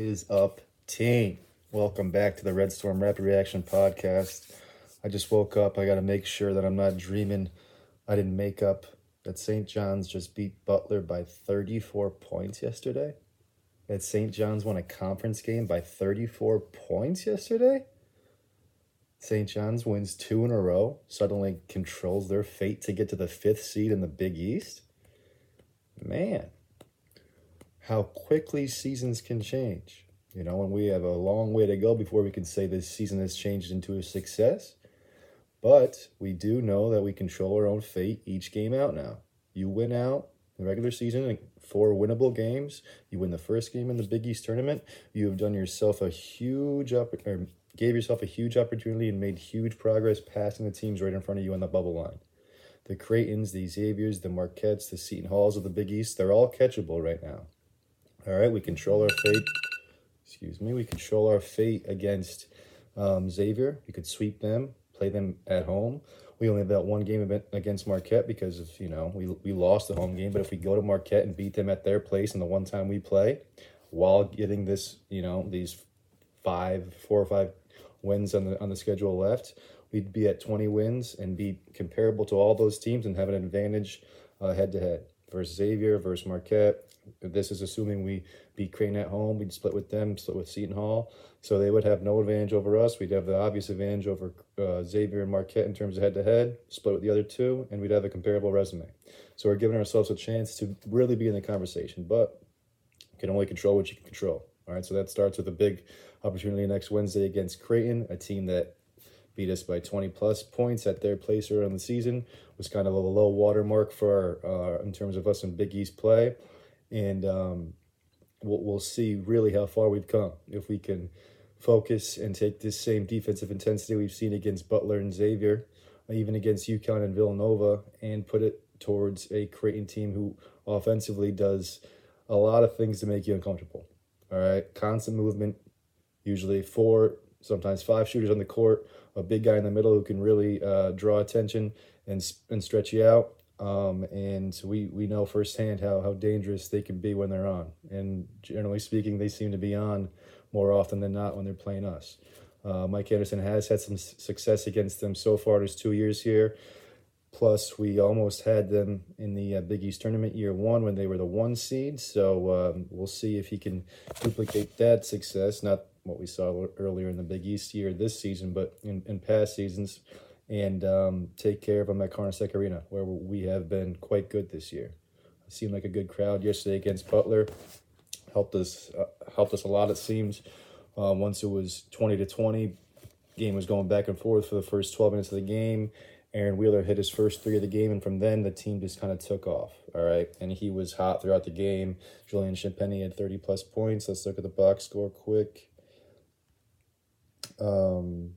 is up, team? Welcome back to the Red Storm Rapid Reaction Podcast. I just woke up. I got to make sure that I'm not dreaming. I didn't make up that St. John's just beat Butler by 34 points yesterday. That St. John's won a conference game by 34 points yesterday. St. John's wins two in a row, suddenly controls their fate to get to the fifth seed in the Big East. Man, how quickly seasons can change. You know, and we have a long way to go before we can say this season has changed into a success. But we do know that we control our own fate each game out now. You win out the regular season four winnable games. You win the first game in the Big East tournament. You have done yourself a huge up or gave yourself a huge opportunity and made huge progress passing the teams right in front of you on the bubble line. The Creightons, the Xaviers, the Marquettes, the Seton Halls of the Big East, they're all catchable right now. All right, we control our fate. Excuse me, we control our fate against um, Xavier. We could sweep them, play them at home. We only have that one game against Marquette because of, you know, we, we lost the home game. But if we go to Marquette and beat them at their place and the one time we play, while getting this, you know, these five, four or five wins on the on the schedule left, we'd be at 20 wins and be comparable to all those teams and have an advantage head to head versus Xavier, versus Marquette. This is assuming we beat Creighton at home. We'd split with them, split with Seton Hall. So they would have no advantage over us. We'd have the obvious advantage over uh, Xavier and Marquette in terms of head to head, split with the other two, and we'd have a comparable resume. So we're giving ourselves a chance to really be in the conversation, but you can only control what you can control. All right, so that starts with a big opportunity next Wednesday against Creighton, a team that beat us by 20 plus points at their place early in the season. Was kind of a low watermark for uh, in terms of us in Big East play, and um, we'll, we'll see really how far we've come if we can focus and take this same defensive intensity we've seen against Butler and Xavier, even against UConn and Villanova, and put it towards a Creighton team who offensively does a lot of things to make you uncomfortable. All right, constant movement, usually four, sometimes five shooters on the court, a big guy in the middle who can really uh, draw attention and and stretch you out. Um, and we, we know firsthand how, how dangerous they can be when they're on. And generally speaking, they seem to be on more often than not when they're playing us. Uh, Mike Anderson has had some success against them so far. There's two years here. Plus, we almost had them in the uh, Big East tournament year one when they were the one seed. So um, we'll see if he can duplicate that success. Not what we saw earlier in the Big East year this season, but in, in past seasons, and um, take care of them at Carnesecca Arena, where we have been quite good this year. It seemed like a good crowd yesterday against Butler. Helped us, uh, helped us a lot. It seems. Uh, once it was twenty to twenty, game was going back and forth for the first twelve minutes of the game. Aaron Wheeler hit his first three of the game, and from then the team just kind of took off. All right, and he was hot throughout the game. Julian Champagnie had 30 plus points. Let's look at the box score quick. Um,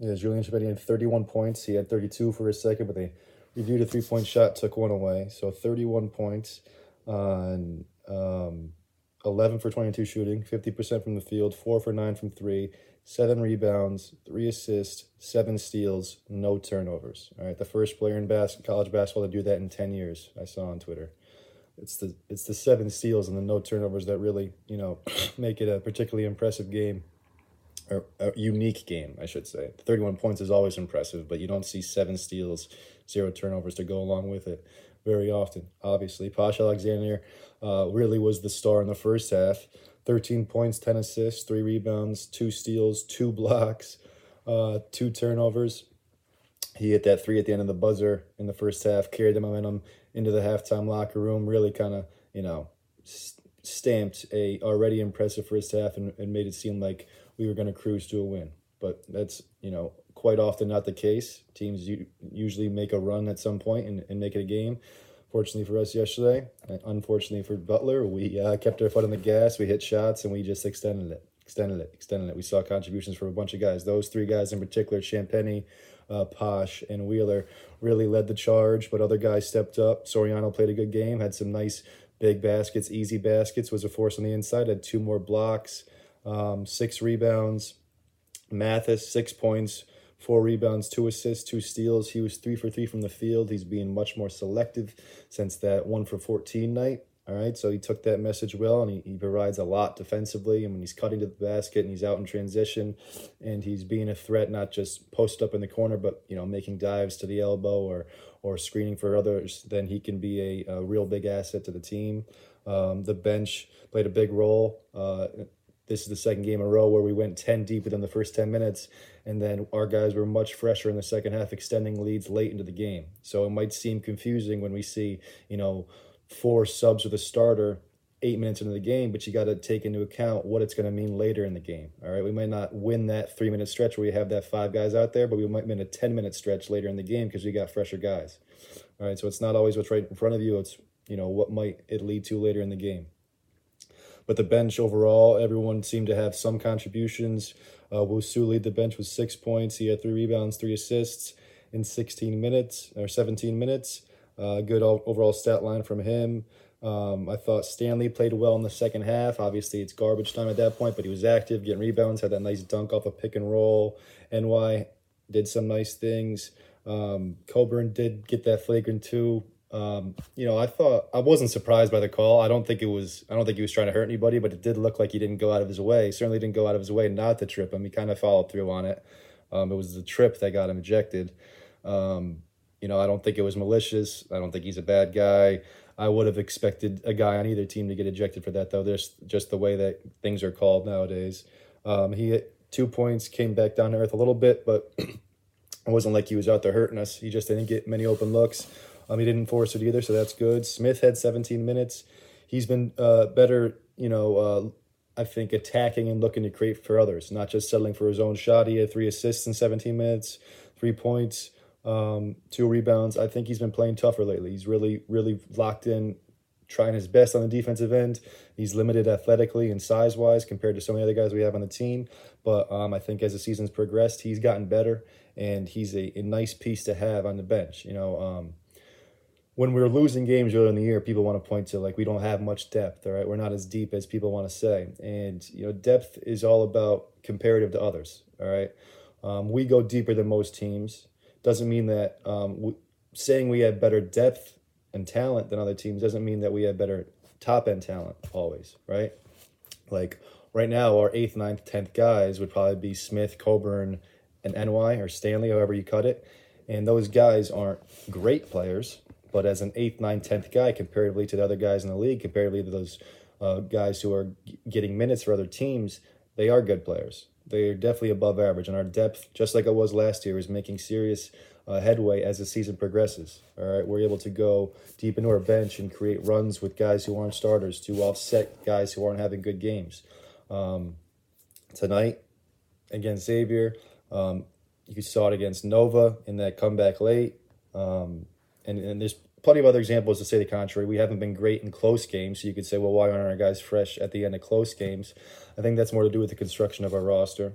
yeah, Julian Champagnie had 31 points. He had 32 for a second, but they reviewed a three point shot, took one away. So 31 points on um, 11 for 22 shooting, 50% from the field, 4 for 9 from 3, 7 rebounds, 3 assists, 7 steals, no turnovers. All right, the first player in bas- college basketball to do that in 10 years, I saw on Twitter. It's the it's the seven steals and the no turnovers that really, you know, make it a particularly impressive game a, a unique game, I should say. 31 points is always impressive, but you don't see seven steals, zero turnovers to go along with it very often. Obviously, Posh Alexander uh, really was the star in the first half. 13 points, 10 assists, three rebounds, two steals, two blocks, uh, two turnovers. He hit that three at the end of the buzzer in the first half, carried the momentum into the halftime locker room, really kind of, you know, stamped a already impressive first half and, and made it seem like we were going to cruise to a win. But that's, you know, quite often not the case. Teams usually make a run at some point and, and make it a game. Fortunately for us yesterday, unfortunately for Butler, we uh, kept our foot on the gas. We hit shots and we just extended it, extended it, extended it. We saw contributions from a bunch of guys. Those three guys in particular, Champagnie, uh, Posh, and Wheeler, really led the charge, but other guys stepped up. Soriano played a good game, had some nice big baskets, easy baskets, was a force on the inside, had two more blocks um, six rebounds. Mathis, six points, four rebounds, two assists, two steals. He was three for three from the field. He's being much more selective since that one for 14 night. All right, so he took that message well, and he, he provides a lot defensively. And when he's cutting to the basket and he's out in transition, and he's being a threat, not just post up in the corner, but you know making dives to the elbow or or screening for others, then he can be a, a real big asset to the team. Um, the bench played a big role. Uh, this is the second game in a row where we went 10 deep within the first 10 minutes, and then our guys were much fresher in the second half, extending leads late into the game. So it might seem confusing when we see, you know, four subs with a starter eight minutes into the game, but you got to take into account what it's going to mean later in the game. All right, we might not win that three minute stretch where we have that five guys out there, but we might win a 10 minute stretch later in the game because we got fresher guys. All right, so it's not always what's right in front of you, it's, you know, what might it lead to later in the game. But the bench overall, everyone seemed to have some contributions. Uh, Wusu lead the bench with six points. He had three rebounds, three assists in 16 minutes or 17 minutes. Uh, good overall stat line from him. Um, I thought Stanley played well in the second half. Obviously, it's garbage time at that point, but he was active, getting rebounds, had that nice dunk off a pick and roll. NY did some nice things. Um, Coburn did get that flagrant two. Um, you know, I thought I wasn't surprised by the call. I don't think it was. I don't think he was trying to hurt anybody, but it did look like he didn't go out of his way. He certainly didn't go out of his way not to trip him. He kind of followed through on it. Um, it was the trip that got him ejected. Um, you know, I don't think it was malicious. I don't think he's a bad guy. I would have expected a guy on either team to get ejected for that, though. There's just the way that things are called nowadays. Um, he hit two points, came back down to earth a little bit, but it wasn't like he was out there hurting us. He just didn't get many open looks. Um, he didn't force it either, so that's good. Smith had 17 minutes. He's been uh, better, you know, uh, I think, attacking and looking to create for others, not just settling for his own shot. He had three assists in 17 minutes, three points um, two rebounds. I think he's been playing tougher lately. He's really, really locked in, trying his best on the defensive end. He's limited athletically and size wise compared to so many other guys we have on the team. But um, I think as the season's progressed, he's gotten better and he's a, a nice piece to have on the bench. You know, um, when we are losing games early in the year, people want to point to like we don't have much depth, all right? We're not as deep as people want to say. And, you know, depth is all about comparative to others, all right? Um, we go deeper than most teams doesn't mean that um, saying we have better depth and talent than other teams doesn't mean that we have better top end talent always, right? Like right now, our eighth, ninth, tenth guys would probably be Smith, Coburn, and NY or Stanley, however you cut it. And those guys aren't great players, but as an eighth, ninth, tenth guy, comparatively to the other guys in the league, comparatively to those uh, guys who are getting minutes for other teams, they are good players they're definitely above average. And our depth, just like it was last year, is making serious uh, headway as the season progresses. All right, we're able to go deep into our bench and create runs with guys who aren't starters to offset guys who aren't having good games. Um, tonight against Xavier, um, you saw it against Nova in that comeback late. Um, and, and there's plenty of other examples to say the contrary. We haven't been great in close games, so you could say, well, why aren't our guys fresh at the end of close games? I think that's more to do with the construction of our roster.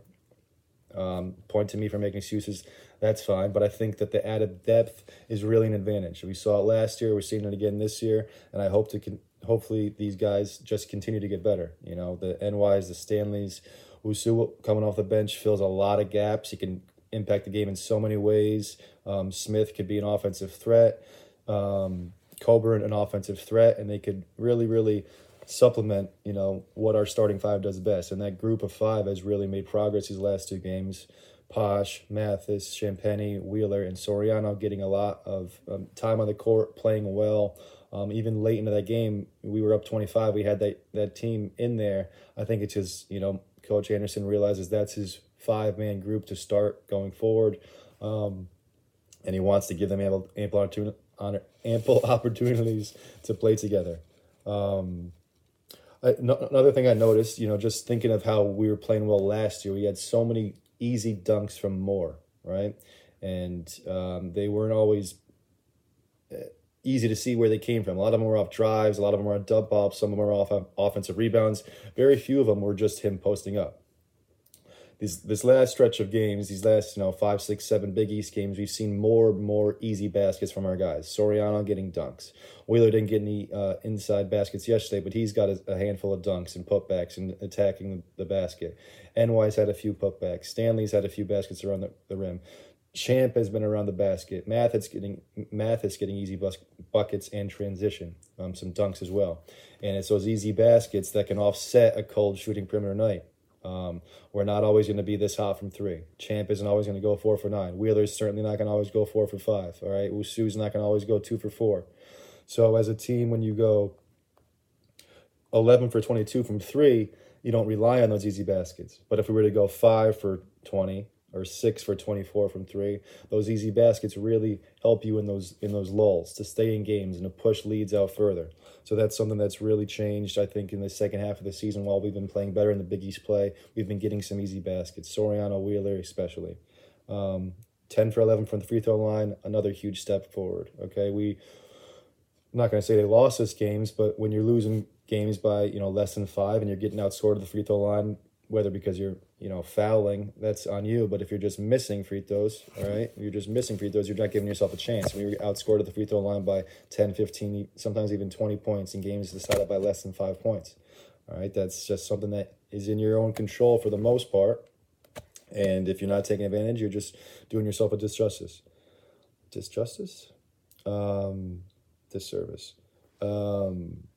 Um, point to me for making excuses, that's fine. But I think that the added depth is really an advantage. We saw it last year, we're seeing it again this year, and I hope to con- hopefully these guys just continue to get better. You know, the NYs, the Stanleys, Wusu coming off the bench fills a lot of gaps. He can impact the game in so many ways. Um, Smith could be an offensive threat um, Coburn an offensive threat, and they could really, really supplement, you know, what our starting five does best. And that group of five has really made progress these last two games. Posh, Mathis, Champagnie, Wheeler, and Soriano getting a lot of um, time on the court, playing well. Um, even late into that game, we were up 25. We had that, that team in there. I think it's just, you know, Coach Anderson realizes that's his five man group to start going forward. Um, and he wants to give them ample, ample ample opportunities to play together. Um, I, no, another thing I noticed, you know, just thinking of how we were playing well last year, we had so many easy dunks from Moore, right? And um, they weren't always uh, easy to see where they came from. A lot of them were off drives, a lot of them were on dump offs, some of them were off offensive rebounds. Very few of them were just him posting up these this last stretch of games, these last you know five, six, seven Big East games, we've seen more more easy baskets from our guys. Soriano getting dunks. Wheeler didn't get any uh, inside baskets yesterday, but he's got a, a, handful of dunks and putbacks and attacking the, the basket. NY's had a few putbacks. Stanley's had a few baskets around the, the rim. Champ has been around the basket. Mathis getting Mathis getting easy bus, buckets and transition, um, some dunks as well, and it's those easy baskets that can offset a cold shooting perimeter night. Um, we're not always going to be this hot from three. Champ isn't always going to go four for nine. Wheeler's certainly not going to always go four for five. All right, Wusu's not going to always go two for four. So as a team, when you go eleven for twenty-two from three, you don't rely on those easy baskets. But if we were to go five for twenty or six for 24 from three. Those easy baskets really help you in those in those lulls to stay in games and to push leads out further. So that's something that's really changed, I think, in the second half of the season. While we've been playing better in the Big East play, we've been getting some easy baskets. Soriano Wheeler, especially. Um, 10 for 11 from the free throw line, another huge step forward. Okay, we. I'm not going to say they lost us games, but when you're losing games by you know less than five and you're getting outscored at the free throw line, whether because you're you know fouling that's on you. But if you're just missing free throws all right you're just missing free throws you're not giving yourself a chance. You're outscored at the free throw line by 10 15 sometimes even 20 points in games decided by less than five points all right? That's just something that is in your own control for the most part. And if you're not taking advantage you're just doing yourself a disjustice. Disjustice? Um disservice. Um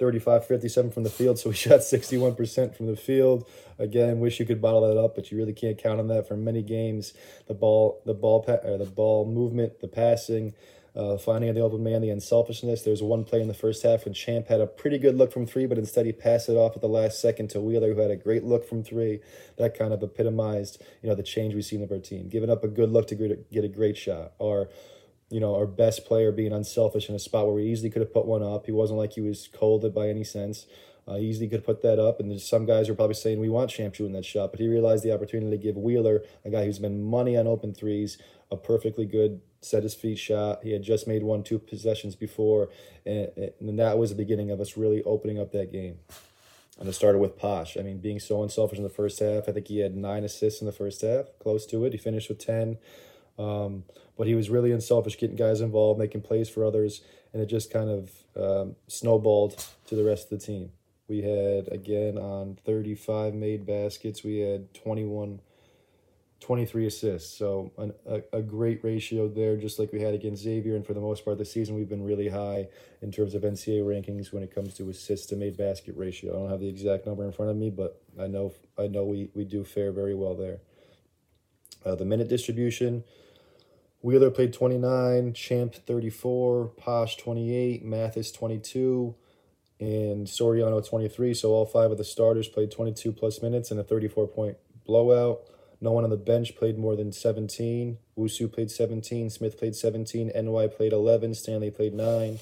35 57 from the field so we shot 61% from the field. Again wish you could bottle that up but you really can't count on that for many games. The ball the ball the ball movement the passing uh, finding the open man the unselfishness. There's one play in the first half when champ had a pretty good look from three but instead he passed it off at the last second to wheeler who had a great look from three. That kind of epitomized you know the change we've seen of our team. Giving up a good look to get a great shot. Or you know, our best player being unselfish in a spot where we easily could have put one up. He wasn't like he was colded by any sense. Uh, he easily could put that up, and there's some guys are probably saying we want Champ shooting that shot, but he realized the opportunity to give Wheeler, a guy who's been money on open threes, a perfectly good set his feet shot. He had just made one two possessions before, and, and that was the beginning of us really opening up that game. And it started with Posh. I mean, being so unselfish in the first half. I think he had nine assists in the first half, close to it. He finished with ten. Um, but he was really unselfish, getting guys involved, making plays for others, and it just kind of um, snowballed to the rest of the team. We had, again, on 35 made baskets, we had 21, 23 assists. So an, a, a great ratio there, just like we had against Xavier. And for the most part, this season, we've been really high in terms of NCAA rankings when it comes to assists to made basket ratio. I don't have the exact number in front of me, but I know I know we, we do fare very well there. Uh, the minute distribution, Wheeler played 29, Champ 34, Posh 28, Mathis 22, and Soriano 23. So all five of the starters played 22 plus minutes in a 34 point blowout. No one on the bench played more than 17. Wusu played 17, Smith played 17, NY played 11, Stanley played 9.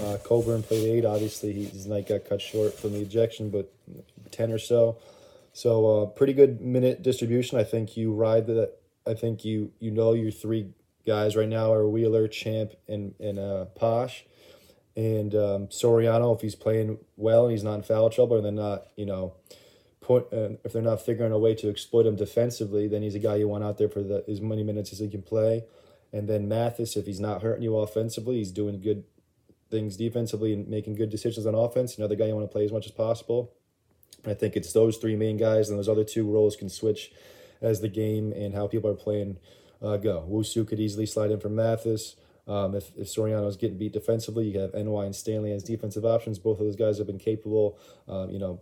Uh, Coburn played 8. Obviously, his night got cut short from the ejection, but 10 or so. So, uh, pretty good minute distribution. I think you ride the. I think you you know your three guys right now are Wheeler, Champ, and and uh, Posh, and um, Soriano. If he's playing well and he's not in foul trouble, and they're not, you know, put uh, if they're not figuring a way to exploit him defensively, then he's a guy you want out there for the, as many minutes as he can play. And then Mathis, if he's not hurting you offensively, he's doing good things defensively and making good decisions on offense. Another guy you want to play as much as possible. I think it's those three main guys, and those other two roles can switch as the game and how people are playing uh, go. Wusu could easily slide in for Mathis. Um, if, if Soriano's getting beat defensively, you have NY and Stanley as defensive options. Both of those guys have been capable, um, you know,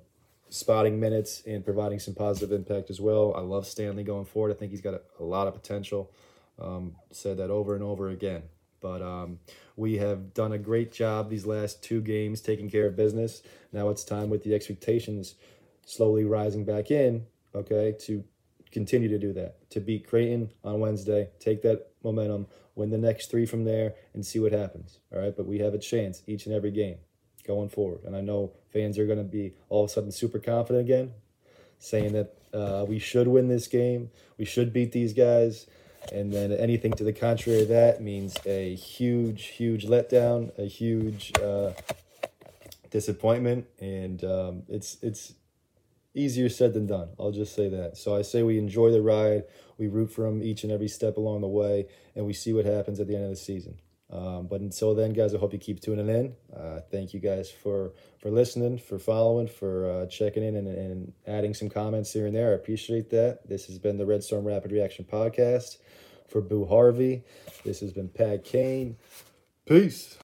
spotting minutes and providing some positive impact as well. I love Stanley going forward. I think he's got a, a lot of potential. Um, said that over and over again. But um, we have done a great job these last two games taking care of business. Now it's time with the expectations slowly rising back in, okay, to continue to do that. To beat Creighton on Wednesday, take that momentum, win the next three from there, and see what happens. All right, but we have a chance each and every game going forward. And I know fans are going to be all of a sudden super confident again, saying that uh, we should win this game, we should beat these guys. And then anything to the contrary of that means a huge, huge letdown, a huge uh, disappointment, and um, it's it's easier said than done. I'll just say that. So I say we enjoy the ride, we root for them each and every step along the way, and we see what happens at the end of the season. Um, but until then, guys, I hope you keep tuning in. Uh, thank you guys for for listening, for following, for uh, checking in and, and adding some comments here and there. I appreciate that. This has been the Red Storm Rapid Reaction Podcast For Boo Harvey, this has been Pat Kane. Peace.